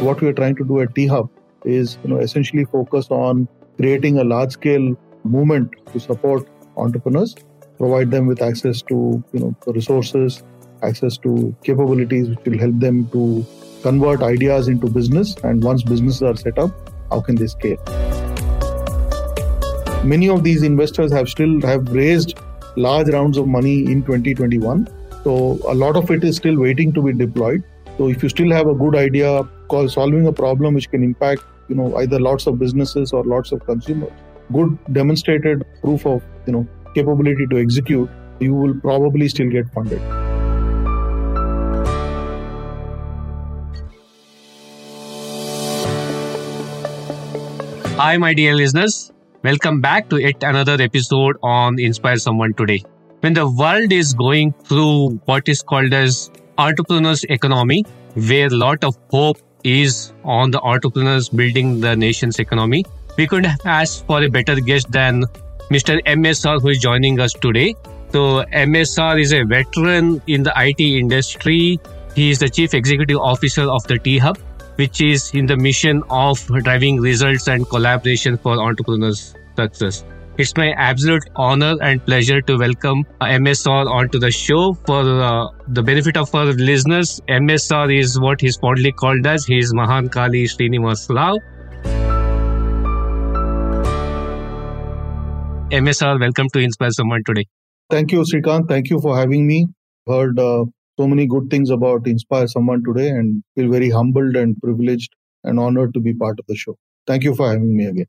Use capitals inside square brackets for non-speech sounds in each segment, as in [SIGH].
What we are trying to do at T Hub is, you know, essentially focus on creating a large scale movement to support entrepreneurs, provide them with access to, you know, resources, access to capabilities which will help them to convert ideas into business. And once businesses are set up, how can they scale? Many of these investors have still have raised large rounds of money in 2021. So a lot of it is still waiting to be deployed. So if you still have a good idea, solving a problem which can impact, you know, either lots of businesses or lots of consumers, good demonstrated proof of, you know, capability to execute, you will probably still get funded. Hi, my dear listeners. Welcome back to yet another episode on Inspire Someone Today. When the world is going through what is called as entrepreneurs economy, where a lot of hope is on the entrepreneurs building the nation's economy, we could have asked for a better guest than Mr. MSR who is joining us today. So MSR is a veteran in the IT industry. He is the chief executive officer of the T Hub which is in the mission of driving results and collaboration for entrepreneurs' success. It's my absolute honor and pleasure to welcome MSR onto the show. For uh, the benefit of our listeners, MSR is what he's fondly called as. He is Mahankali Srinivas Rao. MSR, welcome to Inspire Someone today. Thank you, Srikant. Thank you for having me. Heard uh, so many good things about Inspire Someone today and feel very humbled and privileged and honored to be part of the show. Thank you for having me again.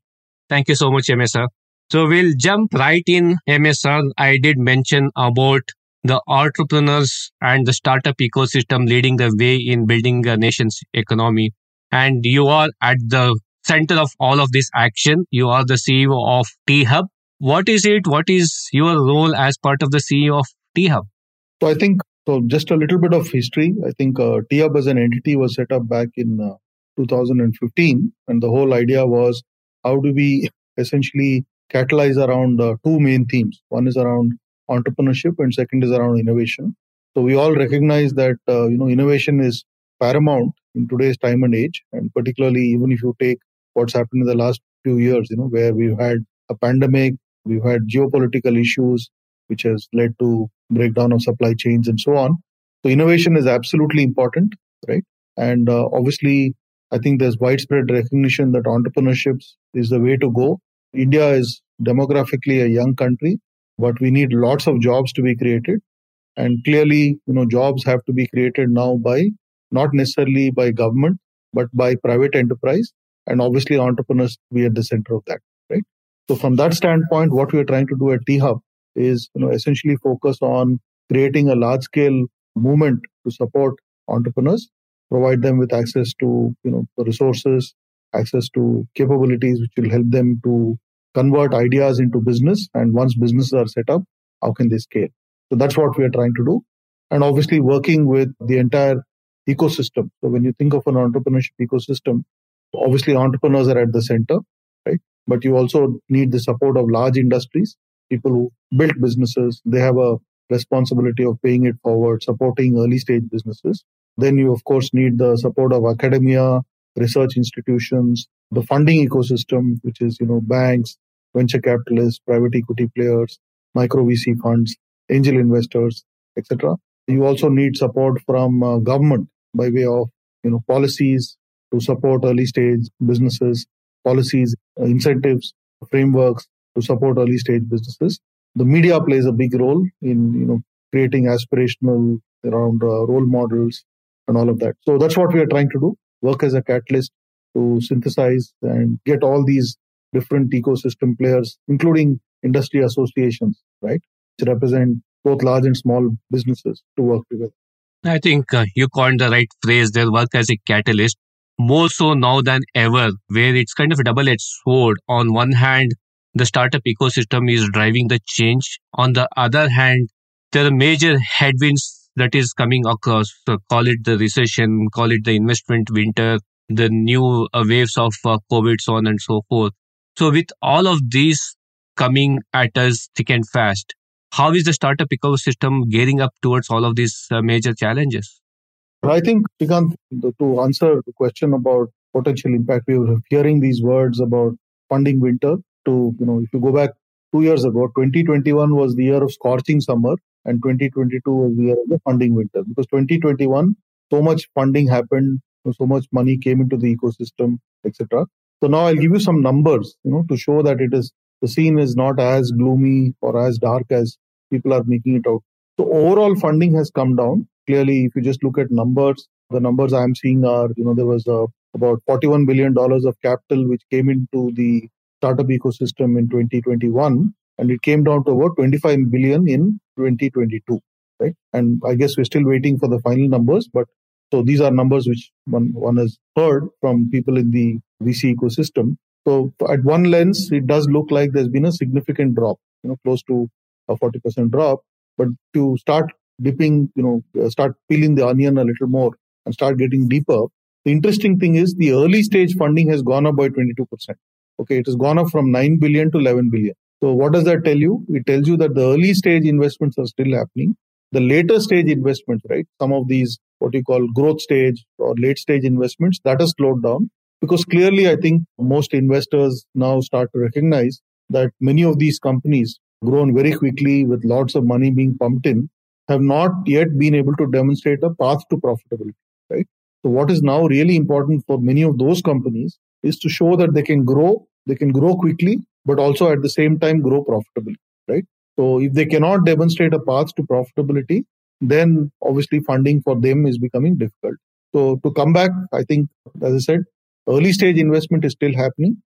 Thank you so much, MSR. So we'll jump right in, MSR. I did mention about the entrepreneurs and the startup ecosystem leading the way in building a nation's economy. And you are at the center of all of this action. You are the CEO of T Hub. What is it? What is your role as part of the CEO of T Hub? So I think so, just a little bit of history. I think uh, THub as an entity was set up back in uh, 2015, and the whole idea was how do we [LAUGHS] essentially catalyze around uh, two main themes. One is around entrepreneurship, and second is around innovation. So we all recognize that uh, you know innovation is paramount in today's time and age, and particularly even if you take what's happened in the last few years, you know, where we've had a pandemic, we've had geopolitical issues, which has led to breakdown of supply chains and so on. So innovation is absolutely important, right? And uh, obviously, I think there's widespread recognition that entrepreneurship is the way to go. India is demographically a young country, but we need lots of jobs to be created. And clearly, you know, jobs have to be created now by not necessarily by government, but by private enterprise. And obviously, entrepreneurs be at the center of that, right? So from that standpoint, what we are trying to do at T Hub is you know essentially focus on creating a large scale movement to support entrepreneurs provide them with access to you know the resources access to capabilities which will help them to convert ideas into business. And once businesses are set up how can they scale? So that's what we are trying to do. And obviously working with the entire ecosystem. So when you think of an entrepreneurship ecosystem obviously entrepreneurs are at the center right? But you also need the support of large industries people who built businesses, they have a responsibility of paying it forward, supporting early stage businesses. Then you, of course, need the support of academia, research institutions, the funding ecosystem, which is, you know, banks, venture capitalists, private equity players, micro VC funds, angel investors, etc. You also need support from uh, government by way of, you know, policies to support early stage businesses, policies, uh, incentives, frameworks, to support early stage businesses. The media plays a big role in you know creating aspirational around uh, role models and all of that. So that's what we are trying to do: work as a catalyst to synthesize and get all these different ecosystem players, including industry associations, right, to represent both large and small businesses to work together. I think uh, you coined the right phrase there, work as a catalyst, more so now than ever, where it's kind of a double edged sword. On one hand, the startup ecosystem is driving the change. On the other hand, there are major headwinds that is coming across. So call it the recession, call it the investment winter, the new uh, waves of uh, COVID, so on and so forth. So with all of these coming at us thick and fast, how is the startup ecosystem gearing up towards all of these uh, major challenges? I think, Srikanth, to answer the question about potential impact, we were hearing these words about funding winter. To, you know, if you go back two years ago, 2021 was the year of scorching summer and 2022 was the year of the funding winter because 2021, so much funding happened, so much money came into the ecosystem, etc. So now I'll give you some numbers, you know, to show that it is the scene is not as gloomy or as dark as people are making it out. So overall funding has come down. Clearly, if you just look at numbers, the numbers I'm seeing are, you know, there was uh, about 41 billion dollars of capital which came into the startup ecosystem in 2021, and it came down to about 25 billion in 2022. Right, and I guess we're still waiting for the final numbers, but so these are numbers which one, one has heard from people in the VC ecosystem. So at one lens, it does look like there's been a significant drop, you know, close to a 40% drop. But to start dipping, you know, uh, start peeling the onion a little more and start getting deeper, the interesting thing is the early stage funding has gone up by 22%. Okay, it has gone up from 9 billion to 11 billion. So what does that tell you? It tells you that the early stage investments are still happening. The later stage investments, right? Some of these what you call growth stage or late stage investments that has slowed down because clearly i think most investors now start to recognize that many of these companies grown very quickly with lots of money being pumped in have not yet been able to demonstrate a path to profitability right so what is now really important for many of those companies is to show that they can grow they can grow quickly but also at the same time grow profitably right so if they cannot demonstrate a path to profitability then obviously funding for them is becoming difficult. So to come back, I think, as I said, early stage investment is still happening.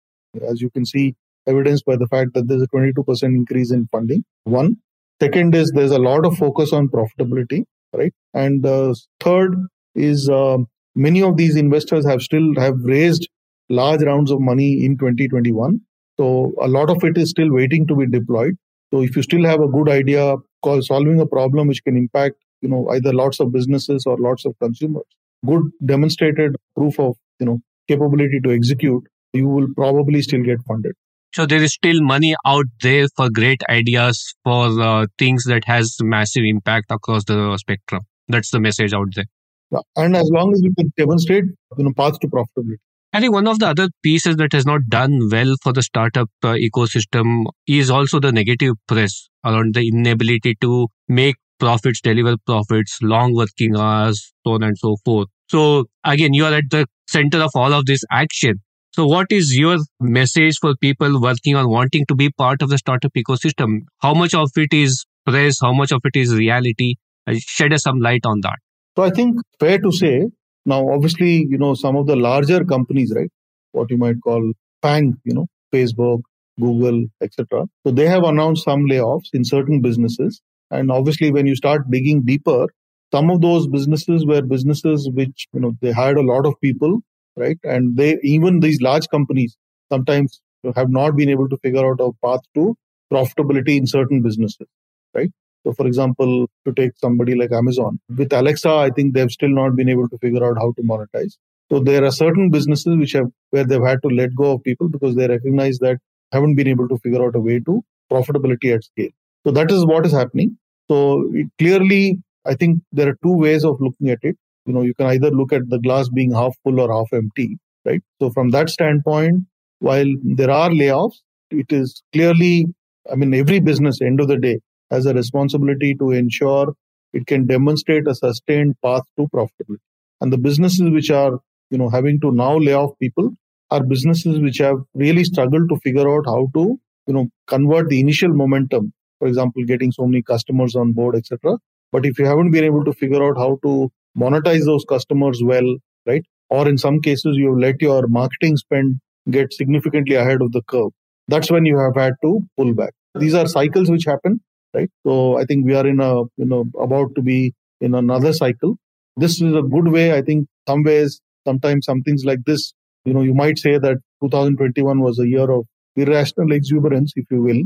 As you can see, evidenced by the fact that there's a 22% increase in funding. One. Second is there's a lot of focus on profitability, right? And uh, third is uh, many of these investors have still have raised large rounds of money in 2021. So a lot of it is still waiting to be deployed. So if you still have a good idea solving a problem which can impact you know either lots of businesses or lots of consumers good demonstrated proof of you know capability to execute you will probably still get funded so there is still money out there for great ideas for uh, things that has massive impact across the spectrum that's the message out there yeah. and as long as you can demonstrate you know path to profitability I think one of the other pieces that has not done well for the startup uh, ecosystem is also the negative press around the inability to make profits, deliver profits, long working hours, so on and so forth. So again, you are at the center of all of this action. So what is your message for people working on wanting to be part of the startup ecosystem? How much of it is press? How much of it is reality? Uh, shed some light on that. So I think fair to say now, obviously, you know, some of the larger companies, right? What you might call FANG, you know, Facebook, Google, etc. So they have announced some layoffs in certain businesses. And obviously, when you start digging deeper, some of those businesses were businesses which, you know, they hired a lot of people, right? And they, even these large companies, sometimes have not been able to figure out a path to profitability in certain businesses, right? So, for example, to take somebody like Amazon, with Alexa, I think they've still not been able to figure out how to monetize. So, there are certain businesses which have where they've had to let go of people because they recognize that haven't been able to figure out a way to profitability at scale. So that is what is happening. So it, clearly, I think there are two ways of looking at it. You know, you can either look at the glass being half full or half empty, right? So from that standpoint, while there are layoffs, it is clearly, I mean, every business, end of the day, has a responsibility to ensure it can demonstrate a sustained path to profitability. And the businesses which are, you know, having to now lay off people are businesses which have really struggled to figure out how to, you know, convert the initial momentum for example, getting so many customers on board, etc. But if you haven't been able to figure out how to monetize those customers well, right? Or in some cases, you have let your marketing spend get significantly ahead of the curve. That's when you have had to pull back. These are cycles which happen, right? So I think we are in a, you know, about to be in another cycle. This is a good way. I think some ways, sometimes some things like this, you know, you might say that 2021 was a year of irrational exuberance, if you will.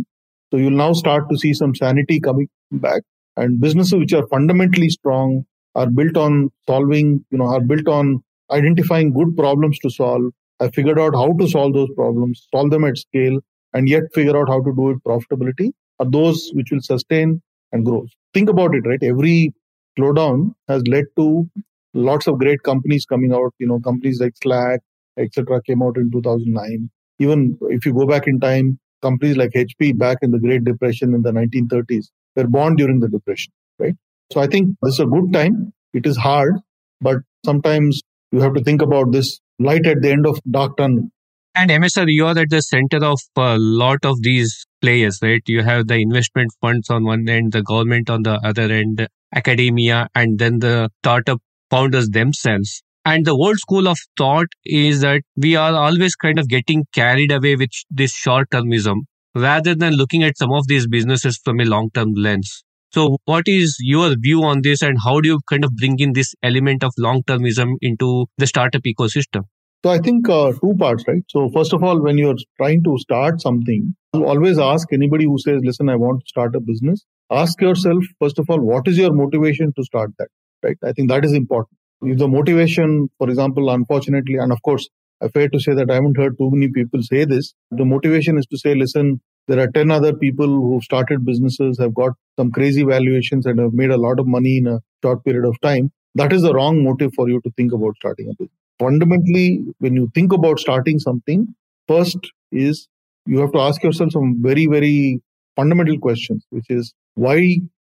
So you'll now start to see some sanity coming back and businesses which are fundamentally strong are built on solving, you know, are built on identifying good problems to solve, have figured out how to solve those problems, solve them at scale, and yet figure out how to do it profitability are those which will sustain and grow. Think about it, right? Every slowdown has led to lots of great companies coming out. You know, companies like Slack, etc., came out in 2009. Even if you go back in time, companies like HP back in the Great Depression in the 1930s were born during the Depression, right? So I think this is a good time. It is hard, but sometimes you have to think about this light at the end of dark tunnel. And MSR, you are at the center of a lot of these players, right? You have the investment funds on one end, the government on the other end, academia, and then the startup founders themselves. And the old school of thought is that we are always kind of getting carried away with this short termism rather than looking at some of these businesses from a long term lens. So, what is your view on this, and how do you kind of bring in this element of long termism into the startup ecosystem? So, I think uh, two parts, right? So, first of all, when you're trying to start something, you always ask anybody who says, Listen, I want to start a business, ask yourself, first of all, what is your motivation to start that, right? I think that is important if the motivation, for example, unfortunately, and of course, I fair to say that I haven't heard too many people say this. The motivation is to say, listen, there are 10 other people who've started businesses, have got some crazy valuations, and have made a lot of money in a short period of time. That is the wrong motive for you to think about starting a business. Fundamentally, when you think about starting something, first is you have to ask yourself some very, very fundamental questions, which is why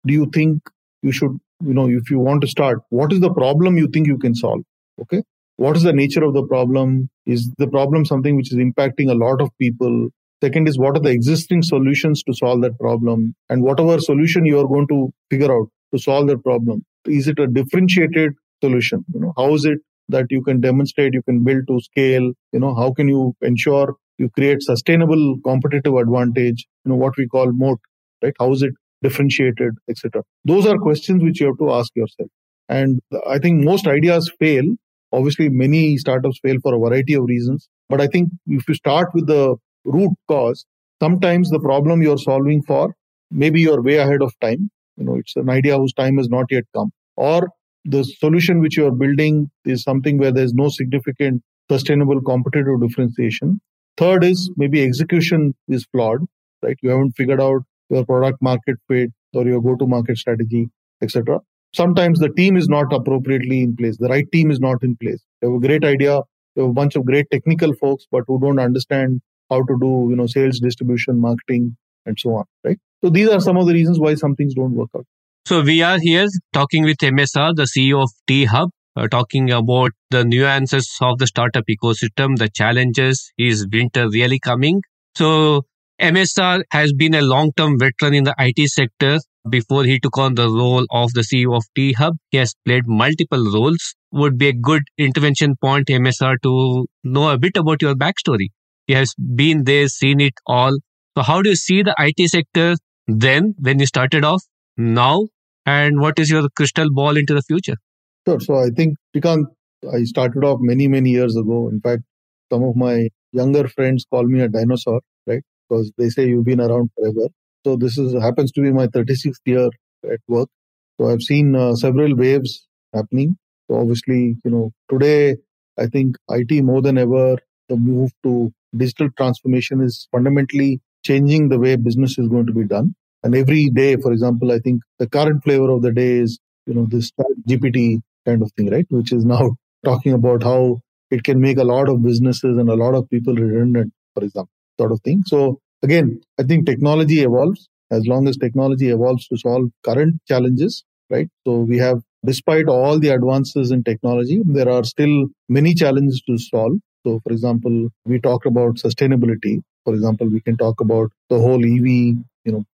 do you think you should you know if you want to start what is the problem you think you can solve? Okay? What is the nature of the problem? Is the problem something which is impacting a lot of people? Second is what are the existing solutions to solve that problem? And whatever solution you are going to figure out to solve that problem is it a differentiated solution? You know how is it that you can demonstrate you can build to scale you know how can you ensure you create sustainable competitive advantage you know what we call moat right how is it differentiated, etc. Those are questions which you have to ask yourself. And I think most ideas fail. Obviously, many startups fail for a variety of reasons. But I think if you start with the root cause, sometimes the problem you're solving for, maybe you're way ahead of time. You know, it's an idea whose time has not yet come. Or the solution which you are building is something where there's no significant sustainable competitive differentiation. Third is maybe execution is flawed, right? You haven't figured out your product market fit or your go to market strategy, etc. Sometimes the team is not appropriately in place. The right team is not in place. You have a great idea. You have a bunch of great technical folks, but who don't understand how to do, you know, sales, distribution, marketing, and so on. Right. So these are some of the reasons why some things don't work out. So we are here talking with MSR, the CEO of T Hub, uh, talking about the nuances of the startup ecosystem, the challenges. Is winter really coming? So MSR has been a long term veteran in the IT sector. Before he took on the role of the CEO of T Hub, he has played multiple roles. Would be a good intervention point, MSR, to know a bit about your backstory. He has been there, seen it all. So, how do you see the IT sector then when you started off, now, and what is your crystal ball into the future? Sure. So, I think, Shrikant, I started off many, many years ago. In fact, some of my younger friends call me a dinosaur, right? because they say you've been around forever. So this is happens to be my 36th year at work. So I've seen uh, several waves happening. So obviously, you know, today I think IT more than ever, the move to digital transformation is fundamentally changing the way business is going to be done. And every day, for example, I think the current flavor of the day is, you know, this GPT kind of thing, right? Which is now [LAUGHS] talking about how it can make a lot of businesses and a lot of people redundant, for example sort of thing. So again, I think technology evolves as long as technology evolves to solve current challenges, right? So we have, despite all the advances in technology, there are still many challenges to solve. So, for example, we talked about sustainability. For example, we can talk about the whole EV,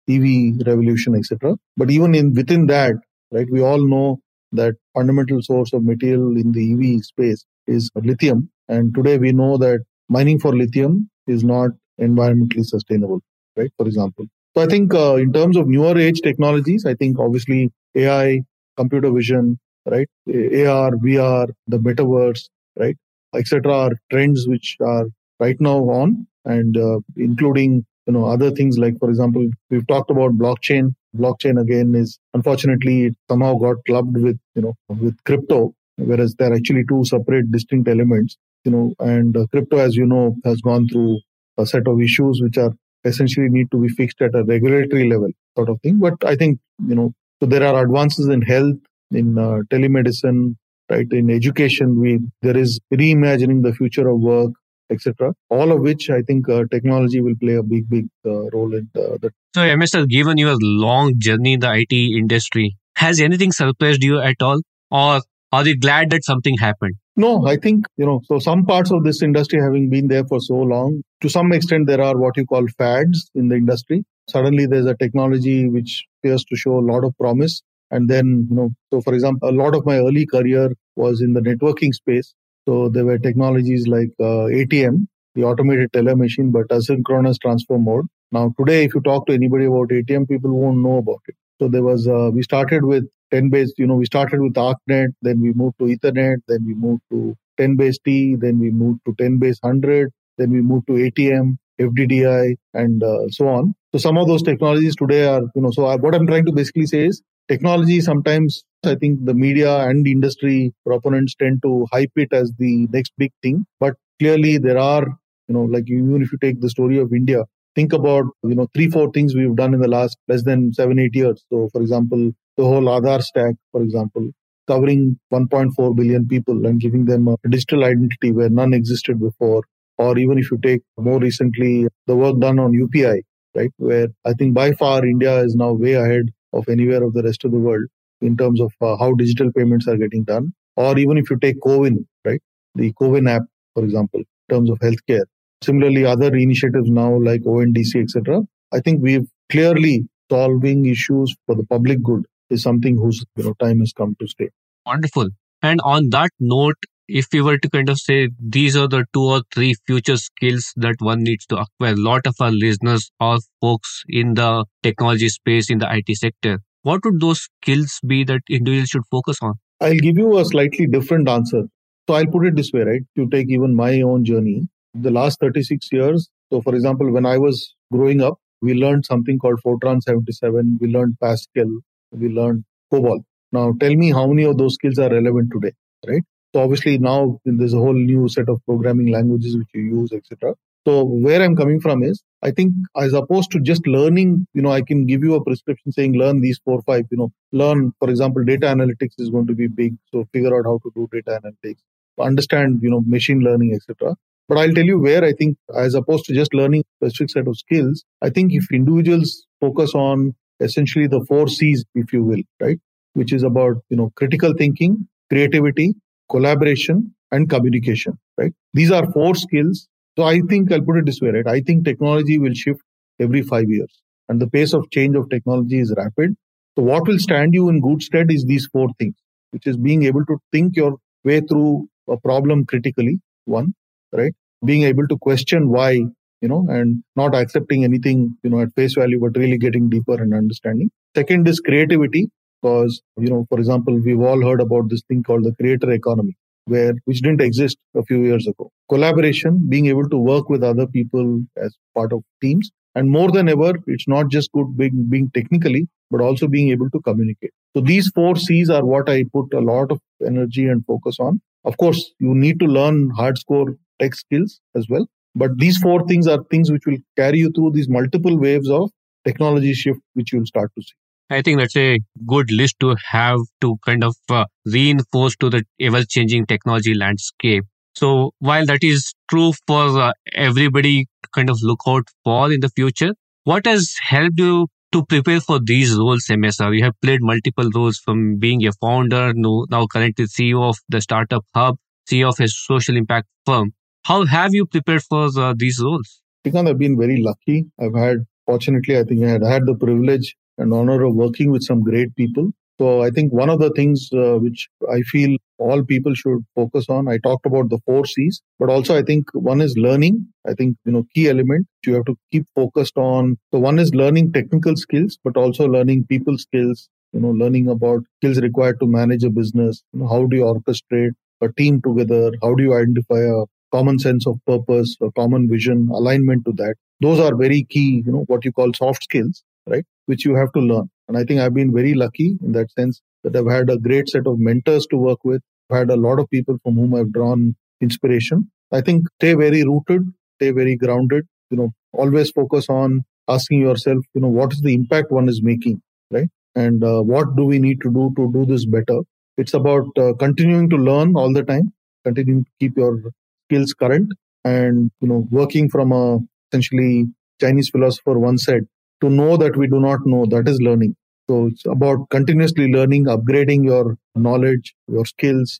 EV revolution, etc. But even in within that, right, we all know that fundamental source of material in the EV space is lithium. And today we know that mining for lithium is not environmentally sustainable, right? For example. So I think uh, in terms of newer age technologies, I think obviously AI, computer vision, right? AR, VR, the metaverse, right? Etc. are trends which are right now on and uh, including you know other things like for example we've talked about blockchain. Blockchain again is unfortunately it somehow got clubbed with you know with crypto whereas they're actually two separate distinct elements you know and uh, crypto as you know has gone through a set of issues which are essentially need to be fixed at a regulatory level sort of thing. But i think you know so there are advances in health in uh, telemedicine right? In education, we there is reimagining the future of work, etc. All of which I think uh, technology will play a big, big uh, role in the, the. So, MS has given you a long journey in the IT industry. Has anything surprised you at all, or are you glad that something happened? No, I think, you know, so some parts of this industry having been there for so long, to some extent, there are what you call fads in the industry. Suddenly there's a technology which appears to show a lot of promise. And then, you know, so for example, a lot of my early career was in the networking space. So there were technologies like uh, ATM, the automated teller machine, but asynchronous transfer mode. Now, today, if you talk to anybody about ATM, people won't know about it. So there was, uh, we started with 10 base, you know, we started with ARPANET, then we moved to Ethernet, then we moved to 10 base T, then we moved to 10 base 100, then we moved to ATM, FDDI, and uh, so on. So some of those technologies today are, you know, so I, what I'm trying to basically say is technology sometimes I think the media and industry proponents tend to hype it as the next big thing. But clearly there are, you know, like even if you take the story of India, think about, you know, three, four things we've done in the last less than seven, eight years. So for example, the whole Aadhaar stack, for example, covering 1.4 billion people and giving them a digital identity where none existed before. Or even if you take more recently the work done on UPI, right, where I think by far India is now way ahead of anywhere of the rest of the world in terms of uh, how digital payments are getting done. Or even if you take CoWIN, right, the CoWIN app, for example, in terms of healthcare. Similarly, other initiatives now like ONDC, etc. I think we've clearly solving issues for the public good is something whose you know time has come to stay. Wonderful. And on that note, if we were to kind of say these are the two or three future skills that one needs to acquire, a lot of our listeners are folks in the technology space in the IT sector. What would those skills be that individuals should focus on? I'll give you a slightly different answer. So I'll put it this way, right? To take even my own journey, the last 36 years. So, for example, when I was growing up, we learned something called Fortran 77, we learned Pascal, we learned COBOL. Now, tell me how many of those skills are relevant today, right? So obviously now there's a whole new set of programming languages which you use, etc. So where I'm coming from is, I think as opposed to just learning, you know, I can give you a prescription saying learn these four or five, you know, learn, for example, data analytics is going to be big. So figure out how to do data analytics, understand, you know, machine learning, etc. But I'll tell you where I think, as opposed to just learning a specific set of skills, I think if individuals focus on essentially the four C's, if you will, right, which is about, you know, critical thinking, creativity, collaboration, and communication, right? These are four skills. So I think I'll put it this way, right? I think technology will shift every five years and the pace of change of technology is rapid. So what will stand you in good stead is these four things, which is being able to think your way through a problem critically, one, right? Being able to question why, you know, and not accepting anything, you know, at face value, but really getting deeper and understanding. Second is creativity, because, you know, for example, we've all heard about this thing called the creator economy, where which didn't exist a few years ago. Collaboration, being able to work with other people as part of teams. And more than ever, it's not just good being, being technically, but also being able to communicate. So these four C's are what I put a lot of energy and focus on. Of course, you need to learn hard score tech skills as well. But these four things are things which will carry you through these multiple waves of technology shift, which you'll start to see. I think that's a good list to have to kind of uh, reinforce to the ever changing technology landscape. So while that is true for uh, everybody to kind of look out for in the future, what has helped you to prepare for these roles, MSR? You have played multiple roles from being a founder, now currently CEO of the Startup Hub, CEO of a social impact firm. How have you prepared for uh, these roles? Because I've been very lucky. I've had, fortunately, I think I had, I had the privilege and honor of working with some great people. So I think one of the things uh, which I feel all people should focus on, I talked about the four C's, but also I think one is learning. I think, you know, key element you have to keep focused on. So one is learning technical skills, but also learning people skills, you know, learning about skills required to manage a business. You know, how do you orchestrate a team together? How do you identify a common sense of purpose, a common vision, alignment to that? Those are very key, you know, what you call soft skills right? Which you have to learn. And I think I've been very lucky in that sense that I've had a great set of mentors to work with. I've had a lot of people from whom I've drawn inspiration. I think stay very rooted, stay very grounded, you know, always focus on asking yourself, you know, what is the impact one is making, right? And uh, what do we need to do to do this better? it's about uh, continuing to learn all the time, continuing to keep your skills current, and you know, working from a essentially Chinese philosopher once said, to know that we do not know, that is learning. So it's about continuously learning, upgrading your knowledge, your skills.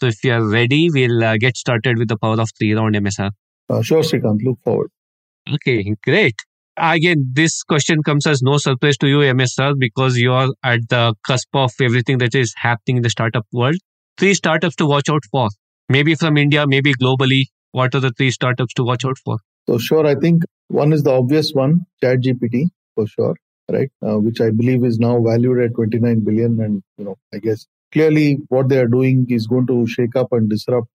So if you are ready, we'll uh, get started with the power of three round MSR. Uh, sure, Srikanth, look forward. Okay, great. Again, this question comes as no surprise to you, MSR, because you are at the cusp of everything that is happening in the startup world. Three startups to watch out for, maybe from India, maybe globally. What are the three startups to watch out for? So, sure, I think one is the obvious one, ChatGPT, for sure, right? Uh, which I believe is now valued at 29 billion. And, you know, I guess clearly what they are doing is going to shake up and disrupt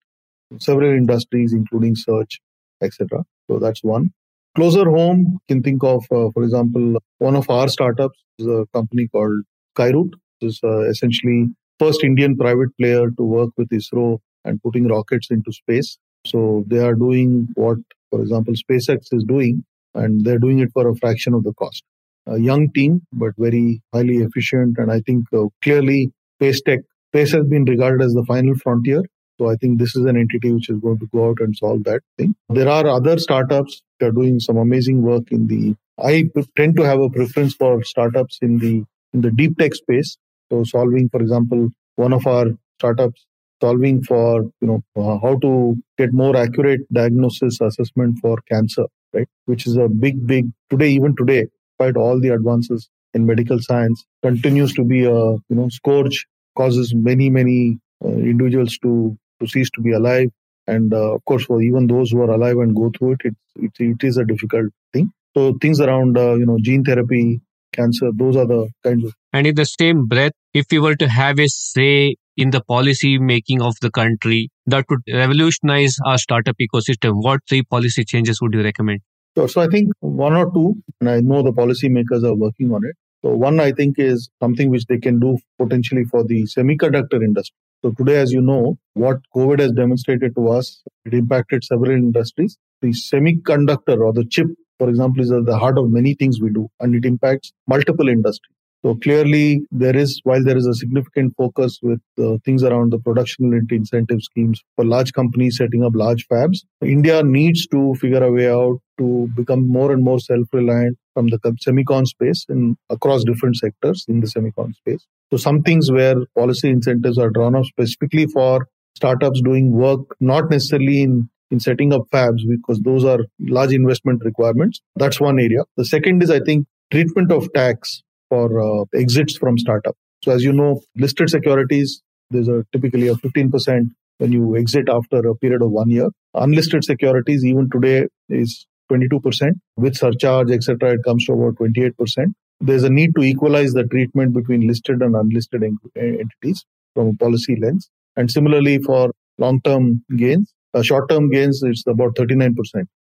several industries, including search, etc. So that's one. Closer home, you can think of, uh, for example, one of our startups is a company called Skyroot. This is uh, essentially first Indian private player to work with ISRO and putting rockets into space. So they are doing what, for example, SpaceX is doing, and they're doing it for a fraction of the cost. A young team, but very highly efficient, and I think uh, clearly Space Tech, Space has been regarded as the final frontier. So I think this is an entity which is going to go out and solve that thing. There are other startups that are doing some amazing work in the. I tend to have a preference for startups in the in the deep tech space. So solving, for example, one of our startups solving for you know uh, how to get more accurate diagnosis assessment for cancer, right? Which is a big, big today. Even today, despite all the advances in medical science, continues to be a you know scourge causes many, many uh, individuals to to cease to be alive. And uh, of course, for even those who are alive and go through it, it, it, it is a difficult thing. So things around, uh, you know, gene therapy, cancer, those are the kinds of. And in the same breath, if you were to have a say in the policy making of the country that would revolutionize our startup ecosystem, what three policy changes would you recommend? So, so I think one or two, and I know the policymakers are working on it. So one I think is something which they can do potentially for the semiconductor industry. So today, as you know, what COVID has demonstrated to us, it impacted several industries. The semiconductor or the chip, for example, is at the heart of many things we do, and it impacts multiple industries. So clearly, there is, while there is a significant focus with uh, things around the production incentive schemes for large companies setting up large fabs, India needs to figure a way out to become more and more self reliant from the semicon space in across different sectors in the semicon space. So some things where policy incentives are drawn up specifically for startups doing work, not necessarily in in setting up fabs because those are large investment requirements. That's one area. The second is, I think, treatment of tax for uh, exits from startup. So as you know, listed securities, there's a typically a 15% when you exit after a period of one year. Unlisted securities, even today, is 22%. With surcharge, etc., it comes to about 28%. There's a need to equalize the treatment between listed and unlisted entities from a policy lens. And similarly, for long-term gains, uh, short-term gains, it's about 39%,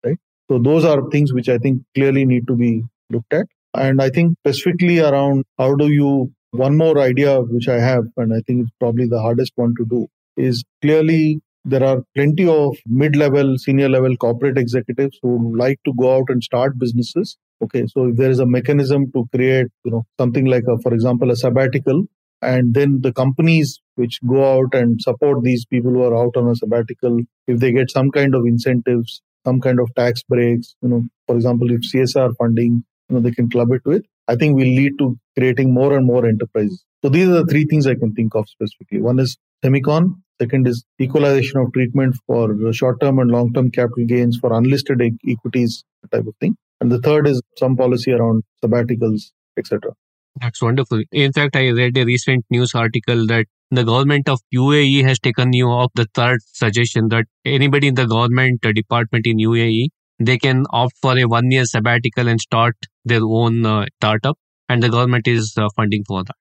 right? So those are things which I think clearly need to be looked at. And I think specifically around how do you, one more idea which I have, and I think it's probably the hardest one to do, is clearly there are plenty of mid-level, senior level corporate executives who like to go out and start businesses. Okay, so if there is a mechanism to create, you know, something like a, for example, a sabbatical, and then the companies which go out and support these people who are out on a sabbatical, if they get some kind of incentives, some kind of tax breaks, you know, for example, if CSR funding, you know, they can club it with, I think will lead to creating more and more enterprises. So these are the three things I can think of specifically. One is semicon. Second is equalization of treatment for short-term and long-term capital gains for unlisted equities type of thing. And the third is some policy around sabbaticals, etc. That's wonderful. In fact, I read a recent news article that the government of UAE has taken you off the third suggestion that anybody in the government uh, department in UAE they can opt for a one year sabbatical and start their own uh, startup and the government is uh, funding for that.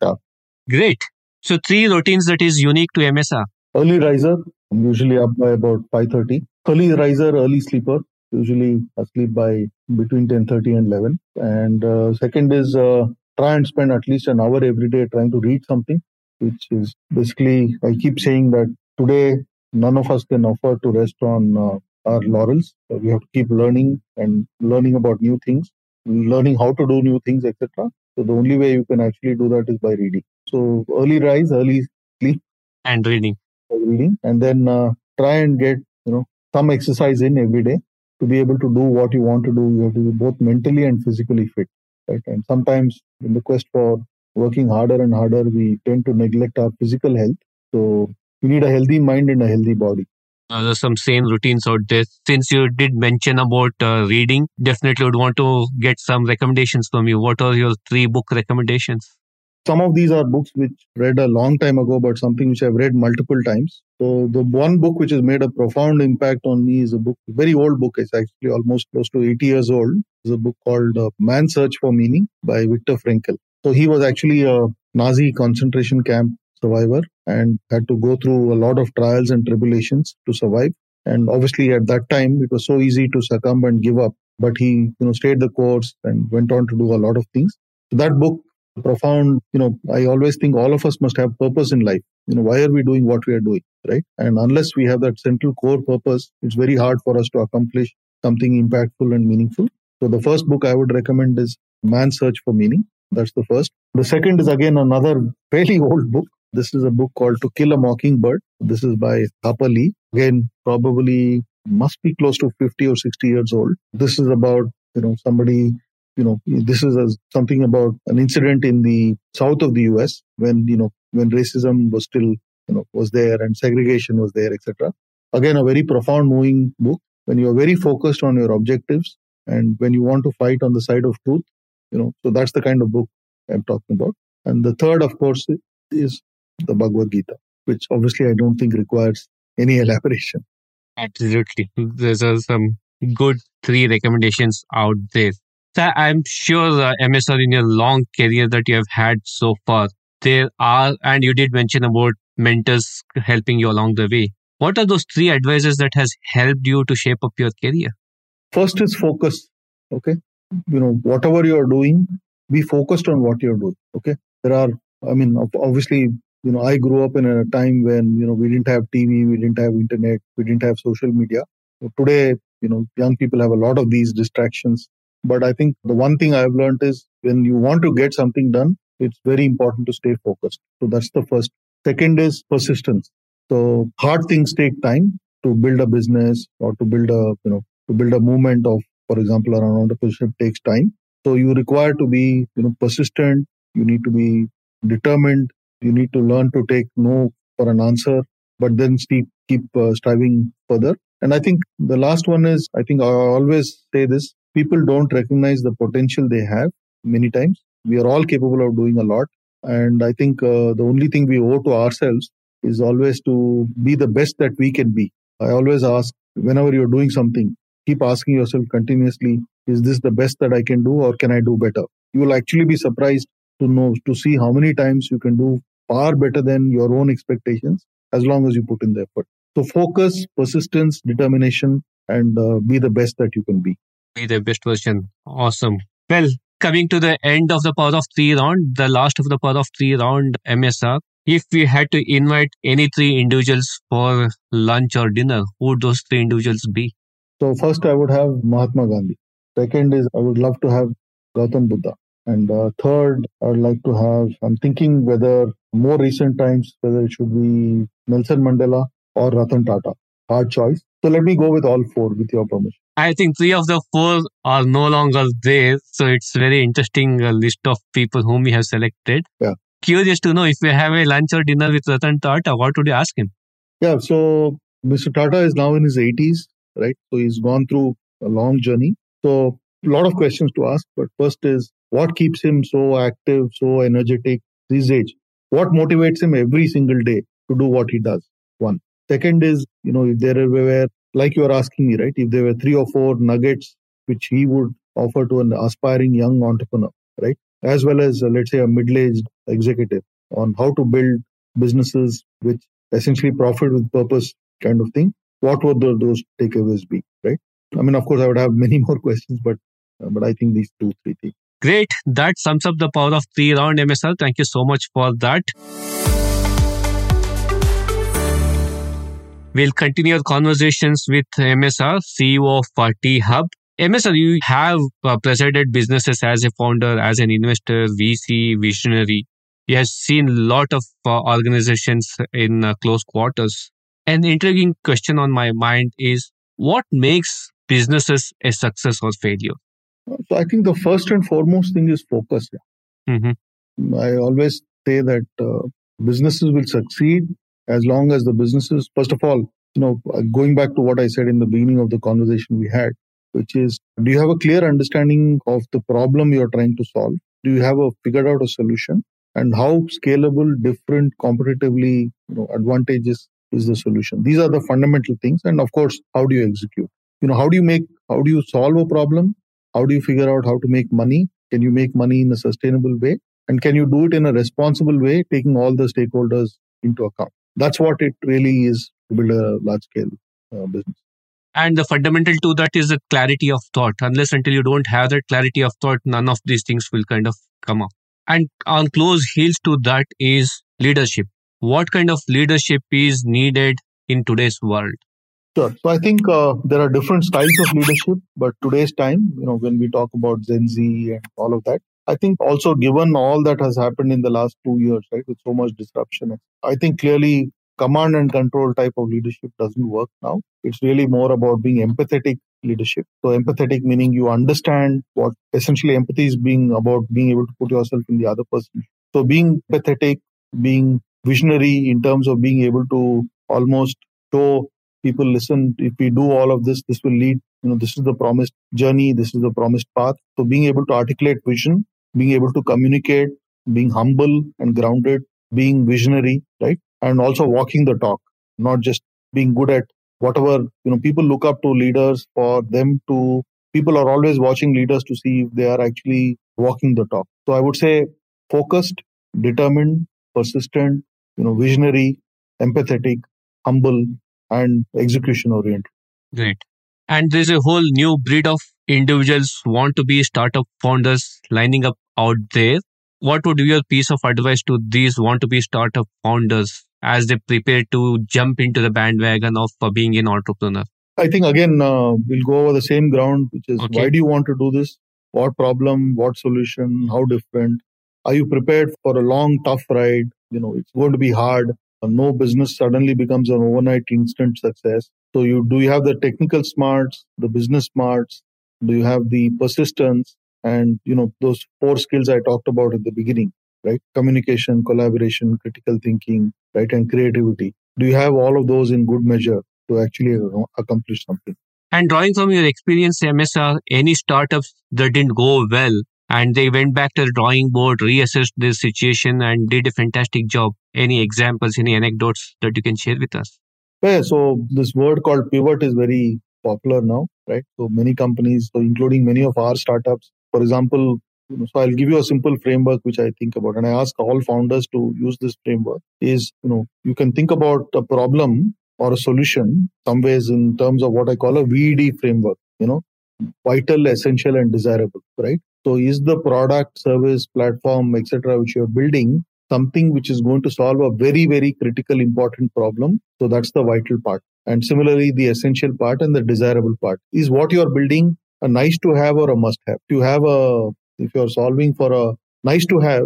Yeah. Great. So three routines that is unique to msr early riser i'm usually up by about 5.30 early riser early sleeper usually asleep by between 10.30 and 11 and uh, second is uh, try and spend at least an hour every day trying to read something which is basically i keep saying that today none of us can afford to rest on uh, our laurels. we have to keep learning and learning about new things, learning how to do new things, etc. So the only way you can actually do that is by reading. So early rise, early sleep, and reading, reading, and then uh, try and get you know some exercise in every day to be able to do what you want to do. You have to be both mentally and physically fit, right? And sometimes in the quest for working harder and harder, we tend to neglect our physical health. So you need a healthy mind and a healthy body. Uh, there's some same routines out there. Since you did mention about uh, reading, definitely would want to get some recommendations from you. What are your three book recommendations? Some of these are books which read a long time ago, but something which I've read multiple times. So the one book which has made a profound impact on me is a book, very old book. It's actually almost close to 80 years old. It's a book called uh, Man's Search for Meaning by Viktor Frankl. So he was actually a Nazi concentration camp survivor and had to go through a lot of trials and tribulations to survive. And obviously, at that time, it was so easy to succumb and give up. But he, you know, stayed the course and went on to do a lot of things. So that book, profound. You know, I always think all of us must have purpose in life. You know, why are we doing what we are doing, right? And unless we have that central core purpose, it's very hard for us to accomplish something impactful and meaningful. So the first book I would recommend is Man's Search for Meaning. That's the first. The second is again another [LAUGHS] fairly old book this is a book called To Kill a Mockingbird. This is by Harper Lee. Again, probably must be close to 50 or 60 years old. This is about, you know, somebody, you know, this is a, something about an incident in the south of the US when, you know, when racism was still, you know, was there and segregation was there, etc. Again, a very profound, moving book. When you are very focused on your objectives and when you want to fight on the side of truth, you know, so that's the kind of book I'm talking about. And the third, of course, is the Bhagavad Gita, which obviously I don't think requires any [LAUGHS] elaboration. Absolutely. There's are some good three recommendations out there. So I'm sure, uh, MSR, in your long career that you have had so far, there are, and you did mention about mentors helping you along the way. What are those three advices that has helped you to shape up your career? First is focus. Okay. You know, whatever you're doing, be focused on what you're doing. Okay. There are, I mean, obviously, you know i grew up in a time when you know we didn't have tv we didn't have internet we didn't have social media. Today you know young people have a lot of these distractions. But i think the one thing i've learned is when you want to get something done it's very important to stay focused. So that's the first. Second is persistence. So hard things take time to build a business or to build a you know to build a movement of for example around entrepreneurship takes time. So you require to be you know persistent. You need to be determined you need to learn to take no for an answer, but then keep, keep uh, striving further. And I think the last one is I think I always say this people don't recognize the potential they have many times. We are all capable of doing a lot. And I think uh, the only thing we owe to ourselves is always to be the best that we can be. I always ask whenever you're doing something, keep asking yourself continuously, is this the best that I can do or can I do better? You will actually be surprised to know, to see how many times you can do far better than your own expectations as long as you put in the effort. So focus, persistence, determination, and uh, be the best that you can be. Be the best version. Awesome. Well, coming to the end of the power of three round, the last of the power of three round MSR. If we had to invite any three individuals for lunch or dinner, who would those three individuals be? So first, I would have Mahatma Gandhi. Second is I would love to have Gautam Buddha. And uh, third, I'd like to have, I'm thinking whether more recent times, whether it should be Nelson Mandela or Ratan Tata. Hard choice. So let me go with all four with your permission. I think three of the four are no longer there. So it's very interesting uh, list of people whom we have selected. Yeah. Curious to know if we have a lunch or dinner with Ratan Tata, what would you ask him? Yeah. So Mr. Tata is now in his 80s, right? So he's gone through a long journey. So a lot of questions to ask. But first is what keeps him so active, so energetic this age? what motivates him every single day to do what he does one second is you know if there were like you are asking me right if there were three or four nuggets which he would offer to an aspiring young entrepreneur right as well as uh, let's say a middle-aged executive on how to build businesses which essentially profit with purpose kind of thing what would those takeaways be right i mean of course i would have many [LAUGHS] more questions but but i think these two three things Great. That sums up the power of three round MSR. Thank you so much for that. We'll continue our conversations with MSR, CEO of T Hub. MSR, you have uh, presided businesses as a founder, as an investor, VC, visionary. You have seen a lot of uh, organizations in uh, close quarters. An intriguing question on my mind is what makes businesses a success or failure? So I think the first and foremost thing is focus. Mm-hmm. I always say that uh, businesses will succeed as long as the businesses, first of all, you know, going back to what I said in the beginning of the conversation we had, which is, do you have a clear understanding of the problem you're trying to solve? Do you have a figured out a solution? And how scalable, different, competitively, you know, advantages is the solution? These are the fundamental things. And of course, how do you execute? You know, how do you make, how do you solve a problem? How do you figure out how to make money? Can you make money in a sustainable way? And can you do it in a responsible way, taking all the stakeholders into account? That's what it really is to build a large scale uh, business. And the fundamental to that is the clarity of thought. Unless until you don't have that clarity of thought, none of these things will kind of come up. And on close heels to that is leadership. What kind of leadership is needed in today's world? Sure. So I think uh, there are different styles of leadership, but today's time, you know, when we talk about Gen Z and all of that, I think also given all that has happened in the last two years, right, with so much disruption, I think clearly command and control type of leadership doesn't work now. It's really more about being empathetic leadership. So empathetic meaning you understand what essentially empathy is being about being able to put yourself in the other person. So being empathetic, being visionary in terms of being able to almost show people listen. If we do all of this this will lead you know this is the promised journey this is the promised path. So being able to articulate vision being able to communicate being humble and grounded being visionary right? And also walking the talk not just being good at whatever you know people look up to leaders for them to people are always watching leaders to see if they are actually walking the talk. So i would say focused determined persistent you know visionary empathetic humble and execution oriented Great. And there's a whole new breed of individuals want to be startup founders lining up out there. What would be your piece of advice to these want to be startup founders as they prepare to jump into the bandwagon of uh, being an entrepreneur? I think again uh, we'll go over the same ground, which is Okay. why do you want to do this? What problem? What solution? How different? Are you prepared for a long, tough ride? You know, it's going to be hard. No business suddenly becomes an overnight instant success. So you do you have the technical smarts, the business smarts? Do you have the persistence? And you know those four skills I talked about at the beginning, right? Communication, collaboration, critical thinking, right, and creativity. Do you have all of those in good measure to actually accomplish something? And drawing from your experience, MSR, any startups that didn't go well and they went back to the drawing board, reassessed their situation and did a fantastic job. Any examples, any anecdotes that you can share with us? Yeah, so this word called pivot is very popular now, right? So many companies, so including many of our startups, for example, so I'll give you a simple framework which I think about, and I ask all founders to use this framework. Is you know you can think about a problem or a solution some ways in terms of what I call a VED framework. You know, vital, essential, and desirable, right? So is the product, service, platform, etc., which you're building something which is going to solve a very, very critical, important problem? So that's the vital part. And similarly, the essential part and the desirable part is what you're building a nice to have or a must have. If you have a, if you're solving for a nice to have,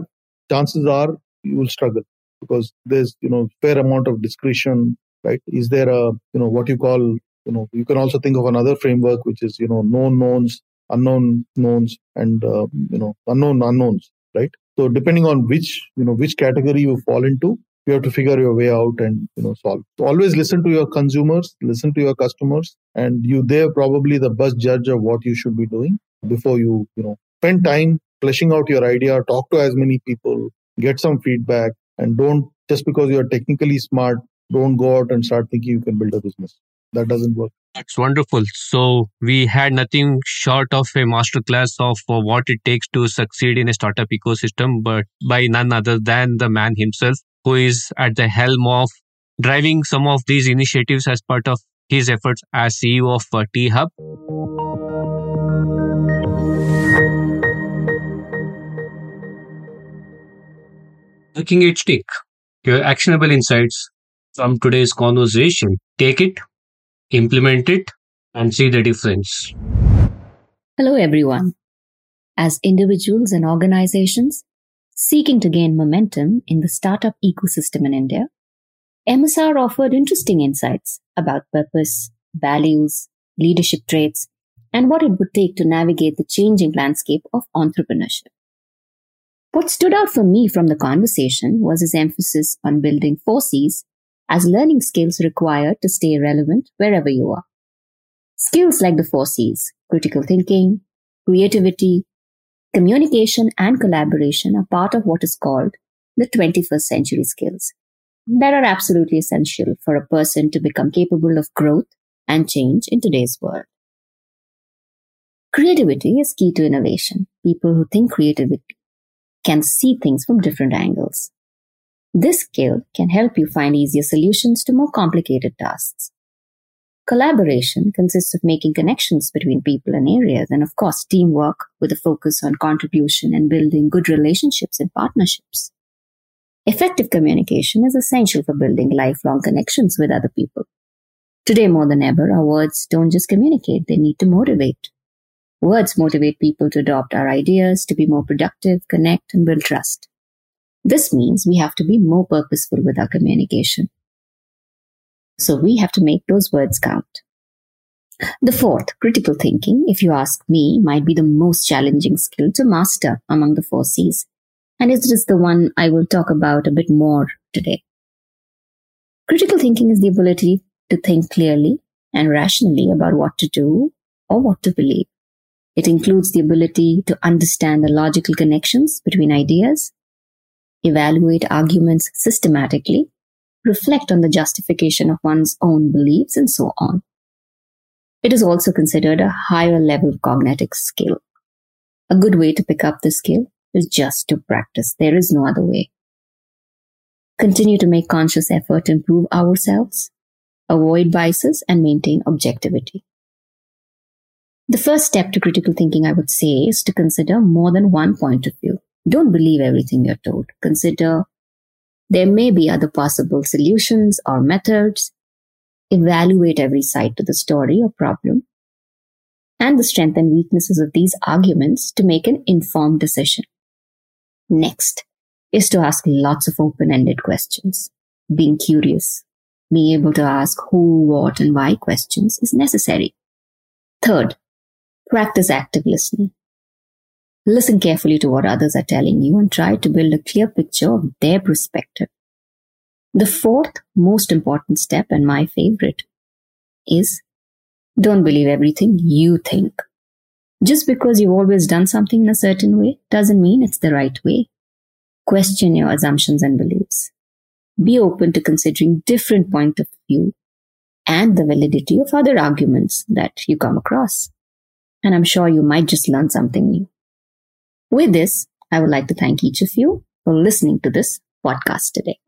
chances are you will struggle because there's, you know, fair amount of discretion, right? Is there a, you know, what you call, you know, you can also think of another framework, which is, you know, known knowns, unknown knowns, and, uh, you know, unknown unknowns, right? So depending on which, you know, which category you fall into, you have to figure your way out and you know solve so always listen to your consumers listen to your customers and you they're probably the best judge of what you should be doing before you you know spend time fleshing out your idea talk to as many people get some feedback and don't just because you're technically smart don't go out and start thinking you can build a business that doesn't work That's wonderful. So we had nothing short of a masterclass of uh, what it takes to succeed in a startup ecosystem, but by none other than the man himself, who is at the helm of driving some of these initiatives as part of his efforts as CEO of uh, T Hub. Looking at stick, your actionable insights from today's conversation. Take it, implement it, and see the difference. Hello, everyone. As individuals and organizations seeking to gain momentum in the startup ecosystem in India, MSR offered interesting insights about purpose, values, leadership traits, and what it would take to navigate the changing landscape of entrepreneurship. What stood out for me from the conversation was his emphasis on building four C's as learning skills required to stay relevant wherever you are. Skills like the four C's, critical thinking, creativity, communication, and collaboration are part of what is called the 21st century skills that are absolutely essential for a person to become capable of growth and change in today's world. Creativity is key to innovation. People who think creatively can see things from different angles. This skill can help you find easier solutions to more complicated tasks. Collaboration consists of making connections between people and areas, and of course, teamwork with a focus on contribution and building good relationships and partnerships. Effective communication is essential for building lifelong connections with other people. Today, more than ever, our words don't just communicate, they need to motivate. Words motivate people to adopt our ideas, to be more productive, connect, and build trust. This means we have to be more purposeful with our communication. So we have to make those words count. The fourth, critical thinking, if you ask me, might be the most challenging skill to master among the four C's. And it is the one I will talk about a bit more today. Critical thinking is the ability to think clearly and rationally about what to do or what to believe. It includes the ability to understand the logical connections between ideas, evaluate arguments systematically, reflect on the justification of one's own beliefs, and so on. It is also considered a higher level cognitive skill. A good way to pick up the skill is just to practice. There is no other way. Continue to make conscious effort to improve ourselves, avoid biases, and maintain objectivity. The first step to critical thinking, I would say, is to consider more than one point of view. Don't believe everything you're told. Consider there may be other possible solutions or methods. Evaluate every side to the story or problem and the strengths and weaknesses of these arguments to make an informed decision. Next is to ask lots of open-ended questions. Being curious, being able to ask who, what, and why questions is necessary. Third, practice active listening. Listen carefully to what others are telling you and try to build a clear picture of their perspective. The fourth most important step and my favorite is don't believe everything you think. Just because you've always done something in a certain way doesn't mean it's the right way. Question your assumptions and beliefs. Be open to considering different point of view and the validity of other arguments that you come across. And I'm sure you might just learn something new. With this, I would like to thank each of you for listening to this podcast today.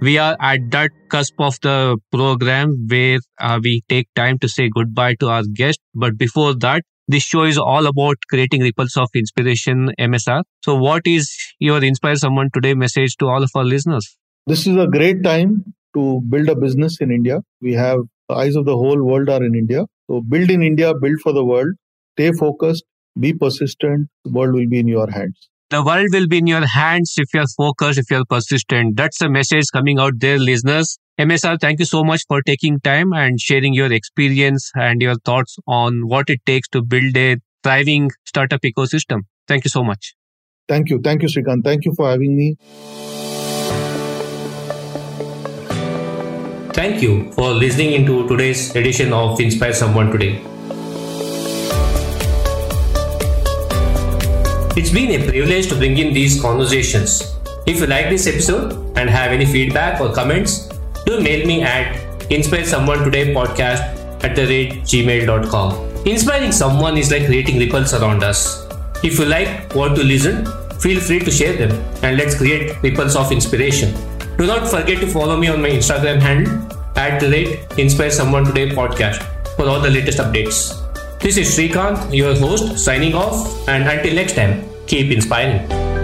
We are at that cusp of the program where uh, we take time to say goodbye to our guest. But before that, this show is all about creating ripples of inspiration, MSR. So, what is your Inspire Someone Today message to all of our listeners? This is a great time to build a business in India. We have the eyes of the whole world are in India. So build in India, build for the world. Stay focused, be persistent. The world will be in your hands. The world will be in your hands if you're focused, if you're persistent. That's a message coming out there, listeners. MSR, thank you so much for taking time and sharing your experience and your thoughts on what it takes to build a thriving startup ecosystem. Thank you so much. Thank you. Thank you, Srikanth. Thank you for having me. Thank you for listening into today's edition of Inspire Someone Today. It's been a privilege to bring in these conversations. If you like this episode and have any feedback or comments, do mail me at inspire someone today podcast at the rate gmail.com. Inspiring someone is like creating ripples around us. If you like what to listen, feel free to share them and let's create ripples of inspiration. Do not forget to follow me on my Instagram handle at the rate Inspire Someone Today podcast for all the latest updates. This is Srikanth, your host, signing off, and until next time, keep inspiring.